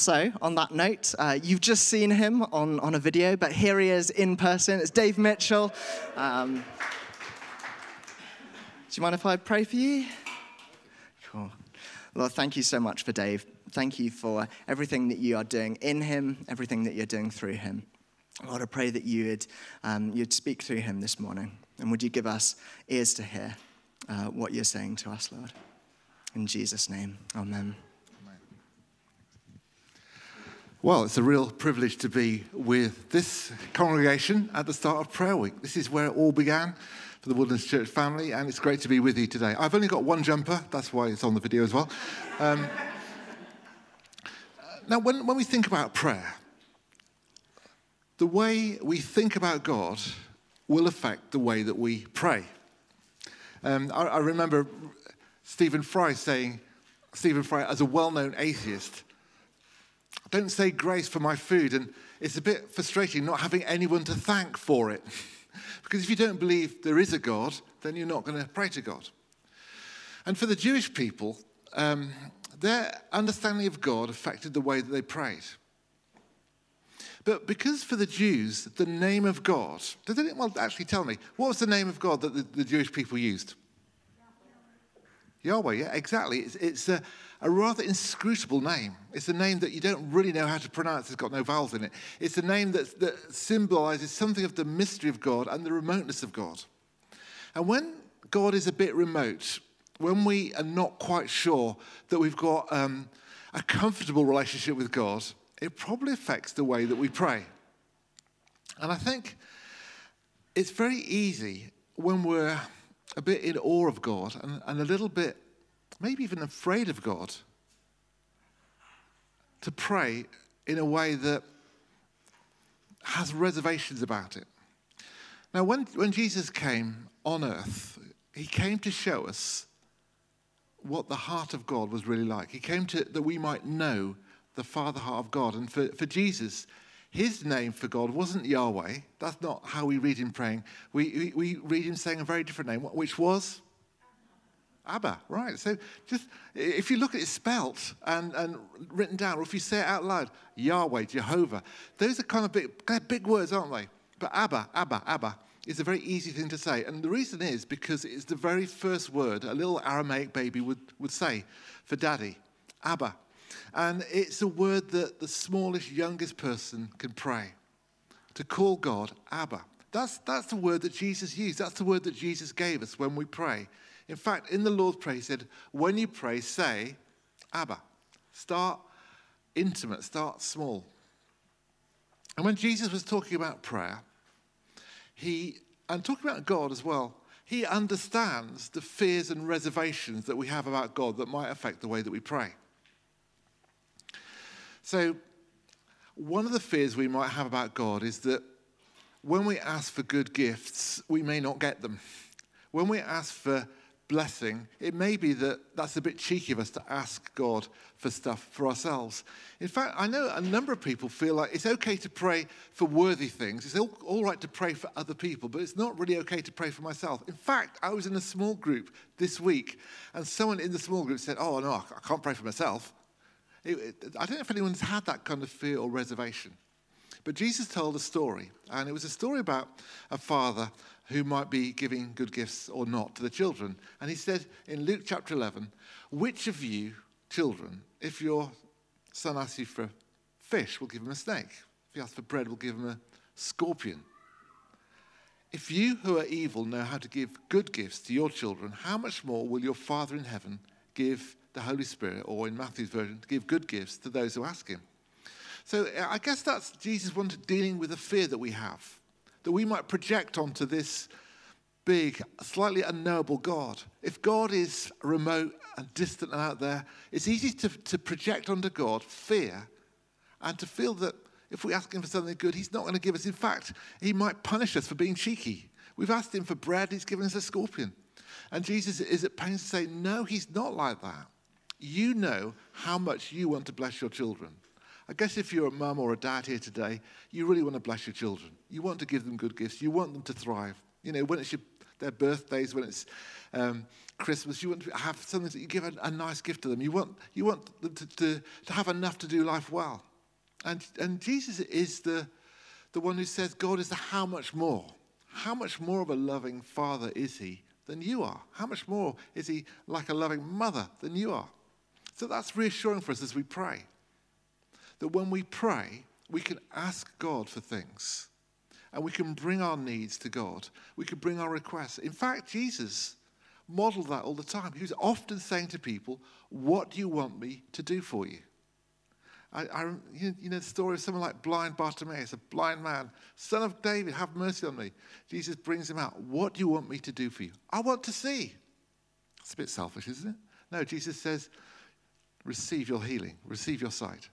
So, on that note, uh, you've just seen him on, on a video, but here he is in person. It's Dave Mitchell. Um, do you mind if I pray for you? Cool. Lord, thank you so much for Dave. Thank you for everything that you are doing in him, everything that you're doing through him. Lord, I pray that you would um, you'd speak through him this morning. And would you give us ears to hear uh, what you're saying to us, Lord? In Jesus' name, amen. Well, it's a real privilege to be with this congregation at the start of Prayer Week. This is where it all began for the Woodlands Church family, and it's great to be with you today. I've only got one jumper, that's why it's on the video as well. Um, now, when, when we think about prayer, the way we think about God will affect the way that we pray. Um, I, I remember Stephen Fry saying, Stephen Fry, as a well known atheist, don't say grace for my food. And it's a bit frustrating not having anyone to thank for it. because if you don't believe there is a God, then you're not going to pray to God. And for the Jewish people, um, their understanding of God affected the way that they prayed. But because for the Jews, the name of God, does anyone actually tell me, what was the name of God that the, the Jewish people used? Yahweh, yeah, exactly. It's, it's a, a, rather inscrutable name. It's a name that you don't really know how to pronounce. It's got no vowels in it. It's a name that, that symbolizes something of the mystery of God and the remoteness of God. And when God is a bit remote, when we are not quite sure that we've got um, a comfortable relationship with God, it probably affects the way that we pray. And I think it's very easy when we're a bit in awe of God and, and a little bit, maybe even afraid of God, to pray in a way that has reservations about it. Now, when, when Jesus came on earth, he came to show us what the heart of God was really like. He came to that we might know the Father heart of God. And for, for Jesus, his name for God wasn't Yahweh. That's not how we read him praying. We, we, we read him saying a very different name, which was Abba, right? So just if you look at it spelt and, and written down, or if you say it out loud, Yahweh, Jehovah, those are kind of big, big words, aren't they? But Abba, Abba, Abba is a very easy thing to say. And the reason is because it's the very first word a little Aramaic baby would, would say for daddy, Abba. And it's a word that the smallest, youngest person can pray to call God Abba. That's, that's the word that Jesus used. That's the word that Jesus gave us when we pray. In fact, in the Lord's Prayer, he said, when you pray, say Abba. Start intimate, start small. And when Jesus was talking about prayer, he, and talking about God as well, he understands the fears and reservations that we have about God that might affect the way that we pray. So, one of the fears we might have about God is that when we ask for good gifts, we may not get them. When we ask for blessing, it may be that that's a bit cheeky of us to ask God for stuff for ourselves. In fact, I know a number of people feel like it's okay to pray for worthy things. It's all, all right to pray for other people, but it's not really okay to pray for myself. In fact, I was in a small group this week, and someone in the small group said, Oh, no, I can't pray for myself. It, it, I don't know if anyone's had that kind of fear or reservation. But Jesus told a story, and it was a story about a father who might be giving good gifts or not to the children. And he said in Luke chapter 11, Which of you, children, if your son asks you for a fish, will give him a snake? If he asks for bread, will give him a scorpion? If you who are evil know how to give good gifts to your children, how much more will your Father in heaven give the Holy Spirit, or in Matthew's version, to give good gifts to those who ask him. So uh, I guess that's Jesus wanted dealing with the fear that we have, that we might project onto this big, slightly unknowable God. If God is remote and distant and out there, it's easy to, to project onto God fear and to feel that if we ask him for something good, he's not going to give us. In fact, he might punish us for being cheeky. We've asked him for bread, he's given us a scorpion. And Jesus is at pains to say, no, he's not like that you know how much you want to bless your children. I guess if you're a mum or a dad here today, you really want to bless your children. You want to give them good gifts. You want them to thrive. You know, when it's your their birthdays, when it's um, Christmas. You want to have something that you give a, a, nice gift to them. You want, you want them to, to, to have enough to do life well. And, and Jesus is the, the one who says, God is the how much more. How much more of a loving father is he than you are? How much more is he like a loving mother than you are? So that's reassuring for us as we pray. That when we pray, we can ask God for things and we can bring our needs to God. We can bring our requests. In fact, Jesus modeled that all the time. He was often saying to people, What do you want me to do for you? I, I, you know the story of someone like blind Bartimaeus, a blind man, son of David, have mercy on me. Jesus brings him out. What do you want me to do for you? I want to see. It's a bit selfish, isn't it? No, Jesus says, receive your healing, receive your sight.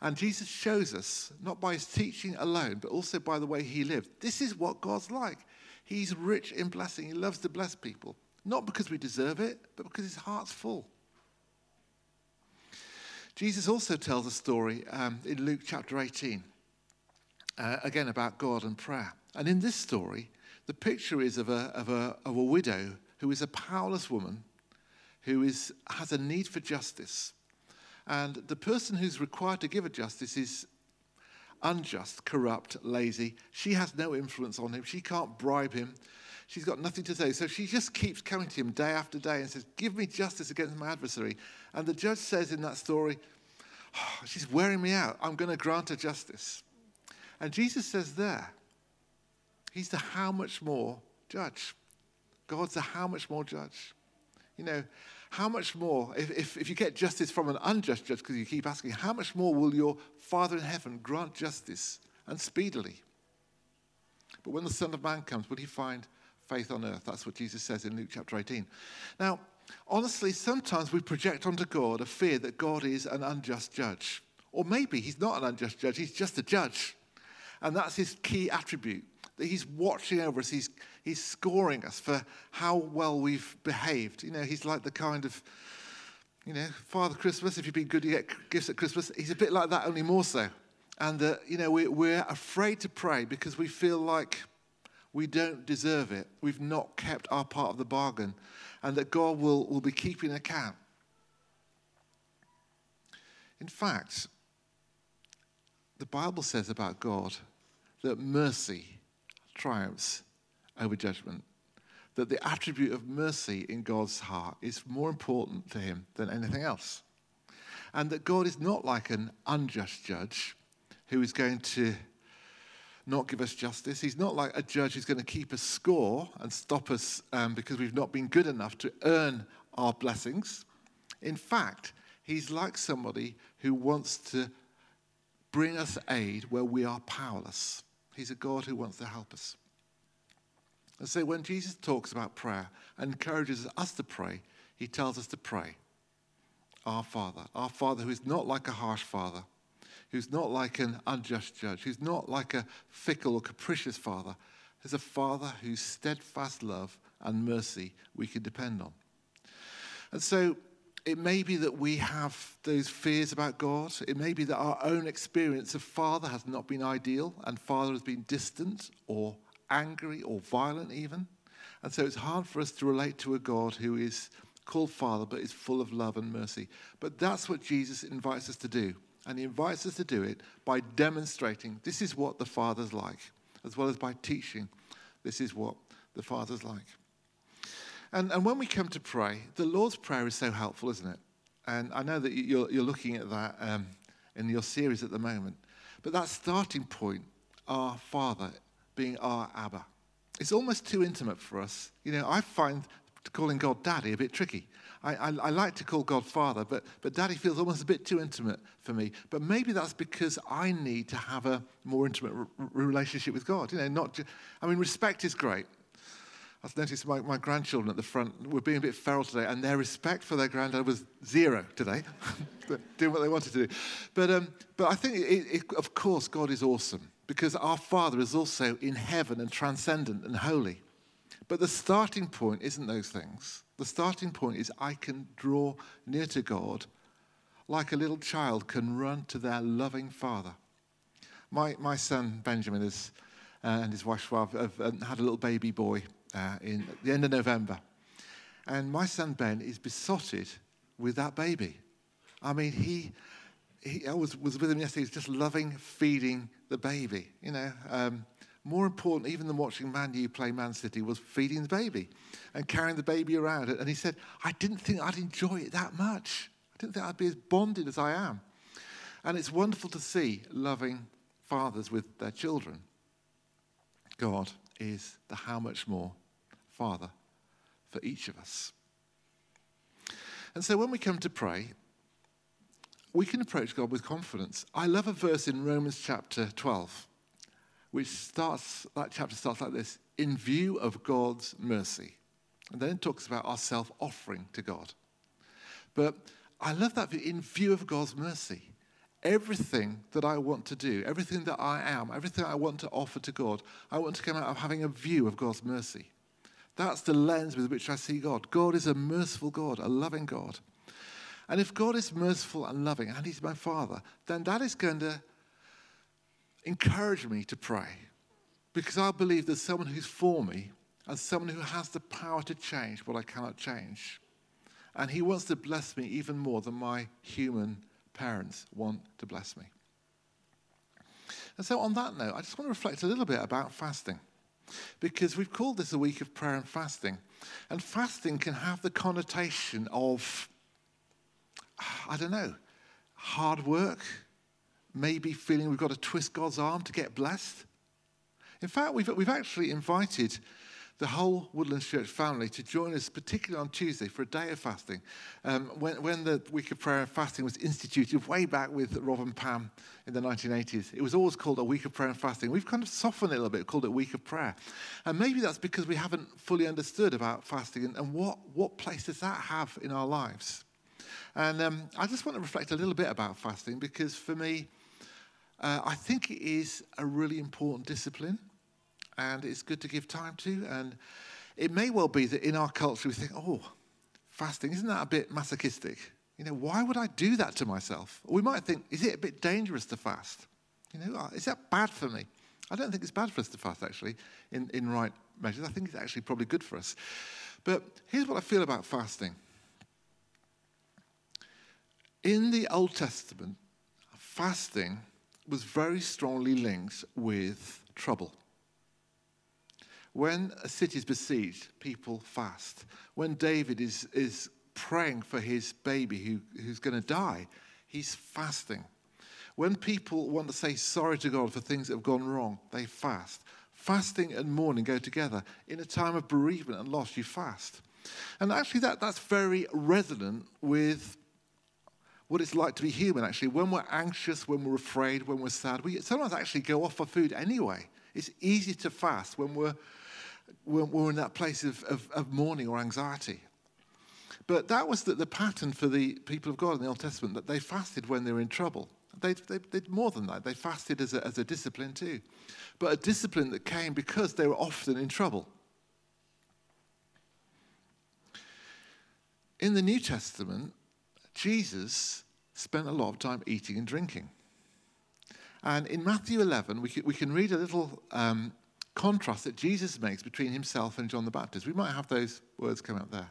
And Jesus shows us, not by his teaching alone, but also by the way he lived. This is what God's like. He's rich in blessing. He loves to bless people, not because we deserve it, but because his heart's full. Jesus also tells a story um, in Luke chapter 18, uh, again about God and prayer. And in this story, the picture is of a, of a, of a widow who is a powerless woman who is, has a need for justice. And the person who's required to give her justice is unjust, corrupt, lazy. She has no influence on him. She can't bribe him. She's got nothing to say. So she just keeps coming to him day after day and says, Give me justice against my adversary. And the judge says in that story, oh, She's wearing me out. I'm going to grant her justice. And Jesus says there, He's the how much more judge. God's the how much more judge. You know, how much more, if, if, if you get justice from an unjust judge, because you keep asking, how much more will your Father in heaven grant justice and speedily? But when the Son of Man comes, will he find faith on earth. That's what Jesus says in Luke chapter 18. Now, honestly, sometimes we project onto God a fear that God is an unjust judge. Or maybe he's not an unjust judge, he's just a judge. And that's his key attribute that he's watching over us, he's, he's scoring us for how well we've behaved. You know, he's like the kind of, you know, Father Christmas, if you've been good, you get gifts at Christmas. He's a bit like that, only more so. And, uh, you know, we, we're afraid to pray because we feel like we don't deserve it. We've not kept our part of the bargain, and that God will, will be keeping account. In fact, the Bible says about God that mercy triumphs over judgment. That the attribute of mercy in God's heart is more important to him than anything else. And that God is not like an unjust judge who is going to not give us justice. He's not like a judge who's going to keep a score and stop us um, because we've not been good enough to earn our blessings. In fact, he's like somebody who wants to bring us aid where we are powerless. He's a God who wants to help us. And so when Jesus talks about prayer and encourages us to pray, he tells us to pray. Our Father, our Father who is not like a harsh Father who's not like an unjust judge, who's not like a fickle or capricious father, is a father whose steadfast love and mercy we can depend on. And so it may be that we have those fears about God. It may be that our own experience of Father has not been ideal and Father has been distant or angry or violent, even. And so it's hard for us to relate to a God who is called Father but is full of love and mercy. But that's what Jesus invites us to do. And he invites us to do it by demonstrating this is what the Father's like, as well as by teaching this is what the Father's like. And, and when we come to pray, the Lord's Prayer is so helpful, isn't it? And I know that you're, you're looking at that um, in your series at the moment. But that starting point, our Father being our Abba, it's almost too intimate for us. You know, I find calling God Daddy a bit tricky. I, I, I, like to call God Father, but, but Daddy feels almost a bit too intimate for me. But maybe that's because I need to have a more intimate relationship with God. You know, not just, I mean, respect is great. I've noticed my, my grandchildren at the front were being a bit feral today, and their respect for their granddad was zero today, doing what they wanted to do. But, um, but I think, it, it, of course, God is awesome because our Father is also in heaven and transcendent and holy. But the starting point isn't those things. The starting point is I can draw near to God like a little child can run to their loving father. My, my son Benjamin is, uh, and his wife have, have um, had a little baby boy uh, in the end of November. And my son Ben is besotted with that baby. I mean, he, he I was, was with him yesterday, he's just loving feeding the baby. You know, um, more important even than watching Man U play Man City was feeding the baby and carrying the baby around. And he said, I didn't think I'd enjoy it that much. I didn't think I'd be as bonded as I am. And it's wonderful to see loving fathers with their children. God is the how much more Father for each of us. And so when we come to pray, we can approach God with confidence. I love a verse in Romans chapter 12, which starts, that chapter starts like this in view of God's mercy. And then it talks about our self offering to God. But I love that in view of God's mercy. Everything that I want to do, everything that I am, everything I want to offer to God, I want to come out of having a view of God's mercy. That's the lens with which I see God. God is a merciful God, a loving God. And if God is merciful and loving, and He's my Father, then that is going to encourage me to pray. Because I believe there's someone who's for me and someone who has the power to change what I cannot change. And He wants to bless me even more than my human parents want to bless me. And so, on that note, I just want to reflect a little bit about fasting because we've called this a week of prayer and fasting. And fasting can have the connotation of, I don't know, hard work, maybe feeling we've got to twist God's arm to get blessed. In fact, we've, we've actually invited the whole Woodlands Church family to join us, particularly on Tuesday, for a day of fasting. Um, when, when the week of prayer and fasting was instituted way back with Rob and Pam in the 1980s, it was always called a week of prayer and fasting. We've kind of softened it a little bit, called it week of prayer. And maybe that's because we haven't fully understood about fasting and, and what, what place does that have in our lives. And um, I just want to reflect a little bit about fasting because for me, uh, I think it is a really important discipline and it's good to give time to. And it may well be that in our culture we think, oh, fasting, isn't that a bit masochistic? You know, why would I do that to myself? Or we might think, is it a bit dangerous to fast? You know, uh, is that bad for me? I don't think it's bad for us to fast, actually, in, in right measures. I think it's actually probably good for us. But here's what I feel about fasting. In the Old Testament, fasting was very strongly linked with trouble. When a city is besieged, people fast. When David is, is praying for his baby who, who's going to die, he's fasting. When people want to say sorry to God for things that have gone wrong, they fast. Fasting and mourning go together. In a time of bereavement and loss, you fast. And actually, that, that's very resonant with what it's like to be human, actually. When we're anxious, when we're afraid, when we're sad, we sometimes actually go off for food anyway. It's easy to fast when we're we're in that place of, of, of mourning or anxiety. But that was the, the, pattern for the people of God in the Old Testament, that they fasted when they were in trouble. They, they, they did more than that. They fasted as a, as a discipline too. But a discipline that came because they were often in trouble. In the New Testament, Jesus spent a lot of time eating and drinking. And in Matthew 11, we can, we can read a little um, contrast that Jesus makes between himself and John the Baptist. We might have those words come up there.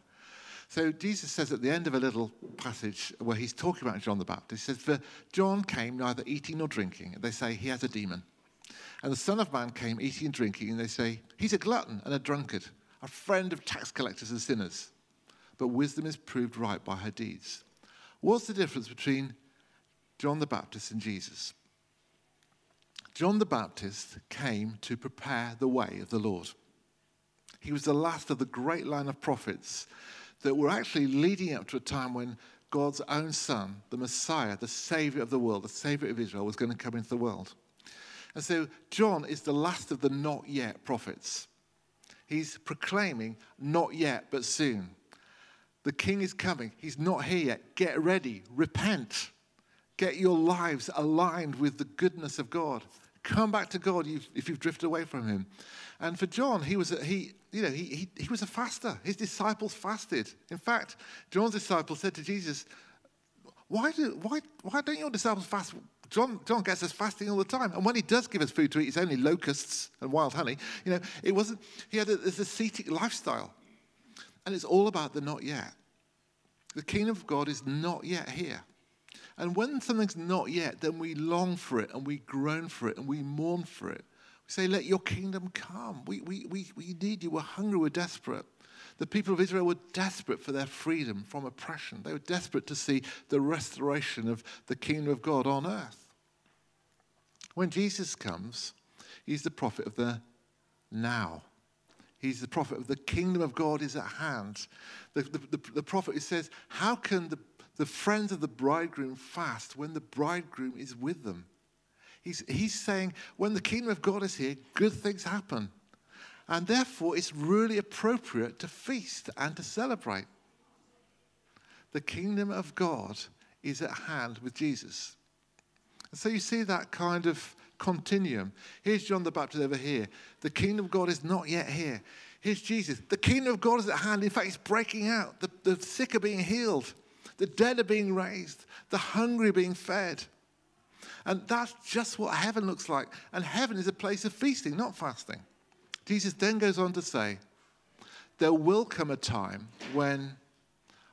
So Jesus says at the end of a little passage where he's talking about John the Baptist, he says, For John came neither eating nor drinking. And they say, He has a demon. And the Son of Man came eating and drinking, and they say, He's a glutton and a drunkard, a friend of tax collectors and sinners. But wisdom is proved right by her deeds. What's the difference between John the Baptist and Jesus? John the Baptist came to prepare the way of the Lord. He was the last of the great line of prophets that were actually leading up to a time when God's own Son, the Messiah, the Savior of the world, the Savior of Israel, was going to come into the world. And so John is the last of the not yet prophets. He's proclaiming, not yet, but soon. The king is coming. He's not here yet. Get ready. Repent. Get your lives aligned with the goodness of God. Come back to God if you've drifted away from Him. And for John, he was a, he, you know, he, he, he was a faster. His disciples fasted. In fact, John's disciples said to Jesus, why, do, why, why don't your disciples fast John, John gets us fasting all the time. And when he does give us food to eat, it's only locusts and wild honey. You know, it wasn't, he had a, this ascetic lifestyle. And it's all about the not yet. The kingdom of God is not yet here. And when something's not yet, then we long for it and we groan for it and we mourn for it. We say, Let your kingdom come. We, we, we, we need you. We're hungry. We're desperate. The people of Israel were desperate for their freedom from oppression. They were desperate to see the restoration of the kingdom of God on earth. When Jesus comes, he's the prophet of the now. He's the prophet of the kingdom of God is at hand. The, the, the, the prophet says, How can the, the friends of the bridegroom fast when the bridegroom is with them? He's, he's saying, When the kingdom of God is here, good things happen. And therefore, it's really appropriate to feast and to celebrate. The kingdom of God is at hand with Jesus. And so you see that kind of continuum. Here's John the Baptist over here. The kingdom of God is not yet here. Here's Jesus. The kingdom of God is at hand. In fact, it's breaking out. The, the sick are being healed, the dead are being raised, the hungry are being fed. And that's just what heaven looks like. And heaven is a place of feasting, not fasting. Jesus then goes on to say, There will come a time when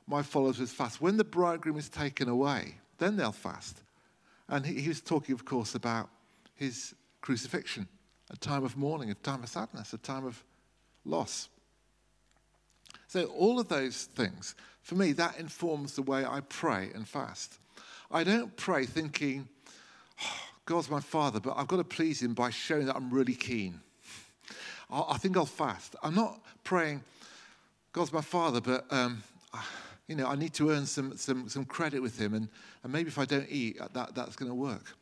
my followers will fast. When the bridegroom is taken away, then they'll fast. And he, he was talking, of course, about his crucifixion, a time of mourning, a time of sadness, a time of loss. So, all of those things, for me, that informs the way I pray and fast. I don't pray thinking, oh, God's my father, but I've got to please him by showing that I'm really keen. I think I'll fast. I'm not praying, God's my father, but um, you know, I need to earn some, some, some credit with him, and, and maybe if I don't eat, that, that's going to work.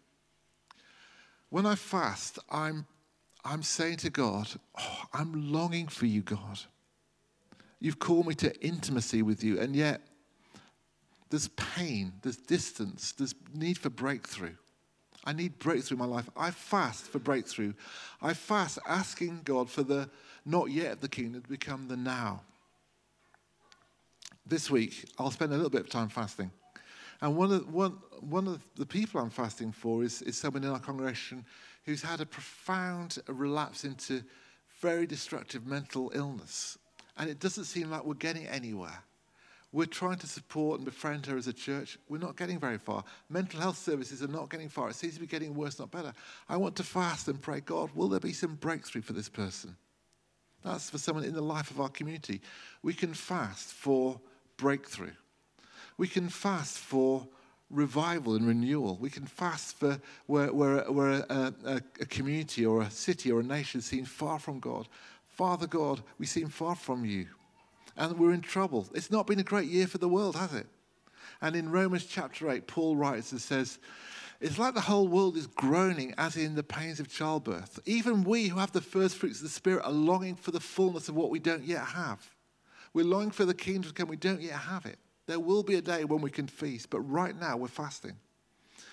When I fast, I'm, I'm saying to God, oh, I'm longing for you, God. You've called me to intimacy with you, and yet there's pain, there's distance, there's need for breakthrough. I need breakthrough in my life. I fast for breakthrough. I fast asking God for the not yet the kingdom to become the now. This week, I'll spend a little bit of time fasting. And one of, one, one of the people I'm fasting for is, is someone in our congregation who's had a profound relapse into very destructive mental illness. And it doesn't seem like we're getting anywhere. We're trying to support and befriend her as a church. We're not getting very far. Mental health services are not getting far. It seems to be getting worse, not better. I want to fast and pray, God, will there be some breakthrough for this person? That's for someone in the life of our community. We can fast for breakthrough. We can fast for revival and renewal. We can fast for where, where, where a, a, a community or a city or a nation seems far from God. Father God, we seem far from you and we're in trouble. It's not been a great year for the world, has it? And in Romans chapter 8, Paul writes and says, It's like the whole world is groaning as in the pains of childbirth. Even we who have the first fruits of the Spirit are longing for the fullness of what we don't yet have. We're longing for the kingdom to come, we don't yet have it. There will be a day when we can feast, but right now we're fasting.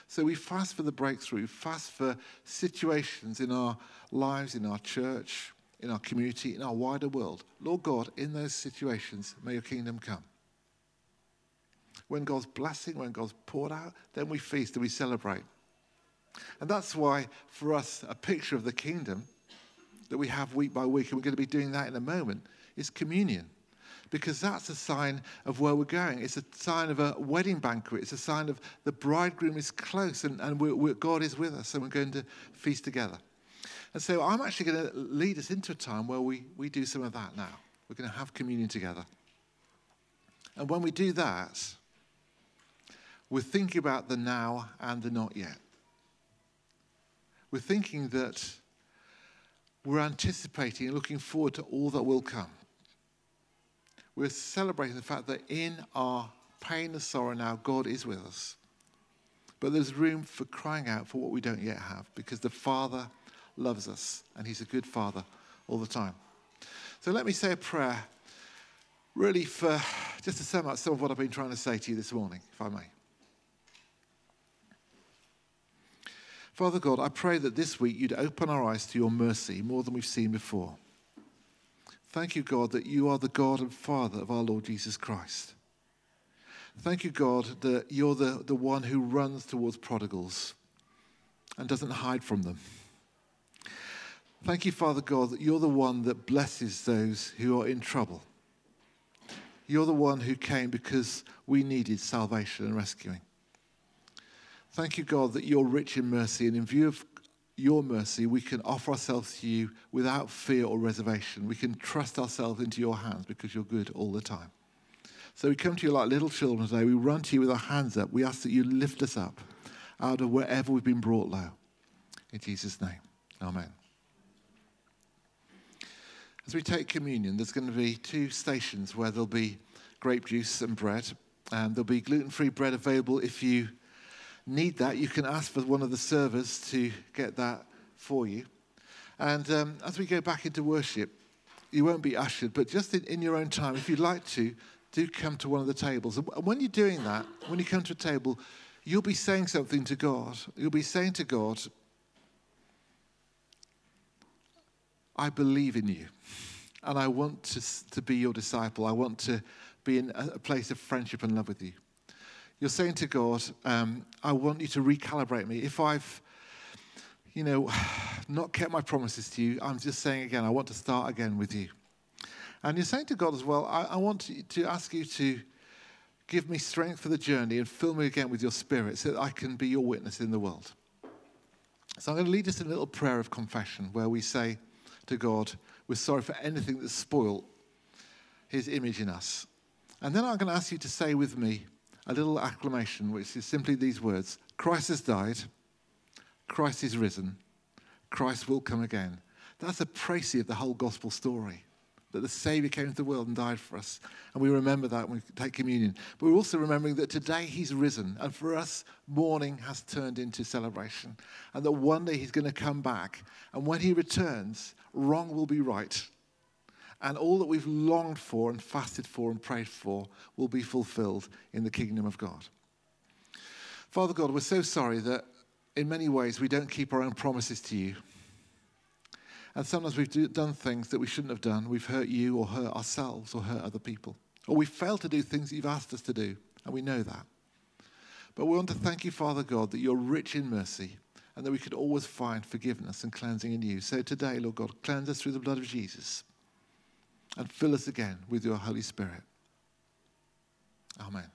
So we fast for the breakthrough, fast for situations in our lives, in our church, in our community, in our wider world. Lord God, in those situations, may your kingdom come. When God's blessing, when God's poured out, then we feast and we celebrate. And that's why, for us, a picture of the kingdom that we have week by week, and we're going to be doing that in a moment, is communion. Because that's a sign of where we're going. It's a sign of a wedding banquet. It's a sign of the bridegroom is close and, and we're, we're, God is with us, and we're going to feast together. And so I'm actually going to lead us into a time where we, we do some of that now. We're going to have communion together. And when we do that, we're thinking about the now and the not yet. We're thinking that we're anticipating and looking forward to all that will come. We're celebrating the fact that in our pain and sorrow now, God is with us. But there's room for crying out for what we don't yet have because the Father loves us, and He's a good Father all the time. So let me say a prayer, really, for just to sum up some of what I've been trying to say to you this morning, if I may. Father God, I pray that this week you'd open our eyes to your mercy more than we've seen before. Thank you, God, that you are the God and Father of our Lord Jesus Christ. Thank you, God, that you're the, the one who runs towards prodigals and doesn't hide from them. Thank you, Father God, that you're the one that blesses those who are in trouble. You're the one who came because we needed salvation and rescuing. Thank you, God, that you're rich in mercy, and in view of your mercy, we can offer ourselves to you without fear or reservation. We can trust ourselves into your hands because you're good all the time. So we come to you like little children today. We run to you with our hands up. We ask that you lift us up out of wherever we've been brought low. In Jesus' name, amen. As we take communion, there's going to be two stations where there'll be grape juice and bread. And there'll be gluten free bread available if you need that. You can ask for one of the servers to get that for you. And um, as we go back into worship, you won't be ushered, but just in, in your own time, if you'd like to, do come to one of the tables. And when you're doing that, when you come to a table, you'll be saying something to God. You'll be saying to God, I believe in you, and I want to, to be your disciple. I want to be in a place of friendship and love with you. You're saying to God, um, I want you to recalibrate me. If I've, you know, not kept my promises to you, I'm just saying again, I want to start again with you. And you're saying to God as well, I, I want to, to ask you to give me strength for the journey and fill me again with your spirit so that I can be your witness in the world. So I'm going to lead us in a little prayer of confession where we say, to God, we're sorry for anything that spoiled his image in us. And then I'm going to ask you to say with me a little acclamation, which is simply these words Christ has died, Christ is risen, Christ will come again. That's a précis of the whole gospel story that the Savior came into the world and died for us. And we remember that when we take communion. But we're also remembering that today He's risen. And for us, mourning has turned into celebration. And that one day He's going to come back. And when He returns, wrong will be right. And all that we've longed for and fasted for and prayed for will be fulfilled in the kingdom of God. Father God, we're so sorry that in many ways we don't keep our own promises to you. And sometimes we've do, done things that we shouldn't have done. We've hurt you or hurt ourselves or hurt other people. Or we've failed to do things that you've asked us to do, and we know that. But we want to thank you, Father God, that you're rich in mercy and that we could always find forgiveness and cleansing in you. So today, Lord God, cleanse us through the blood of Jesus and fill us again with your Holy Spirit. Amen.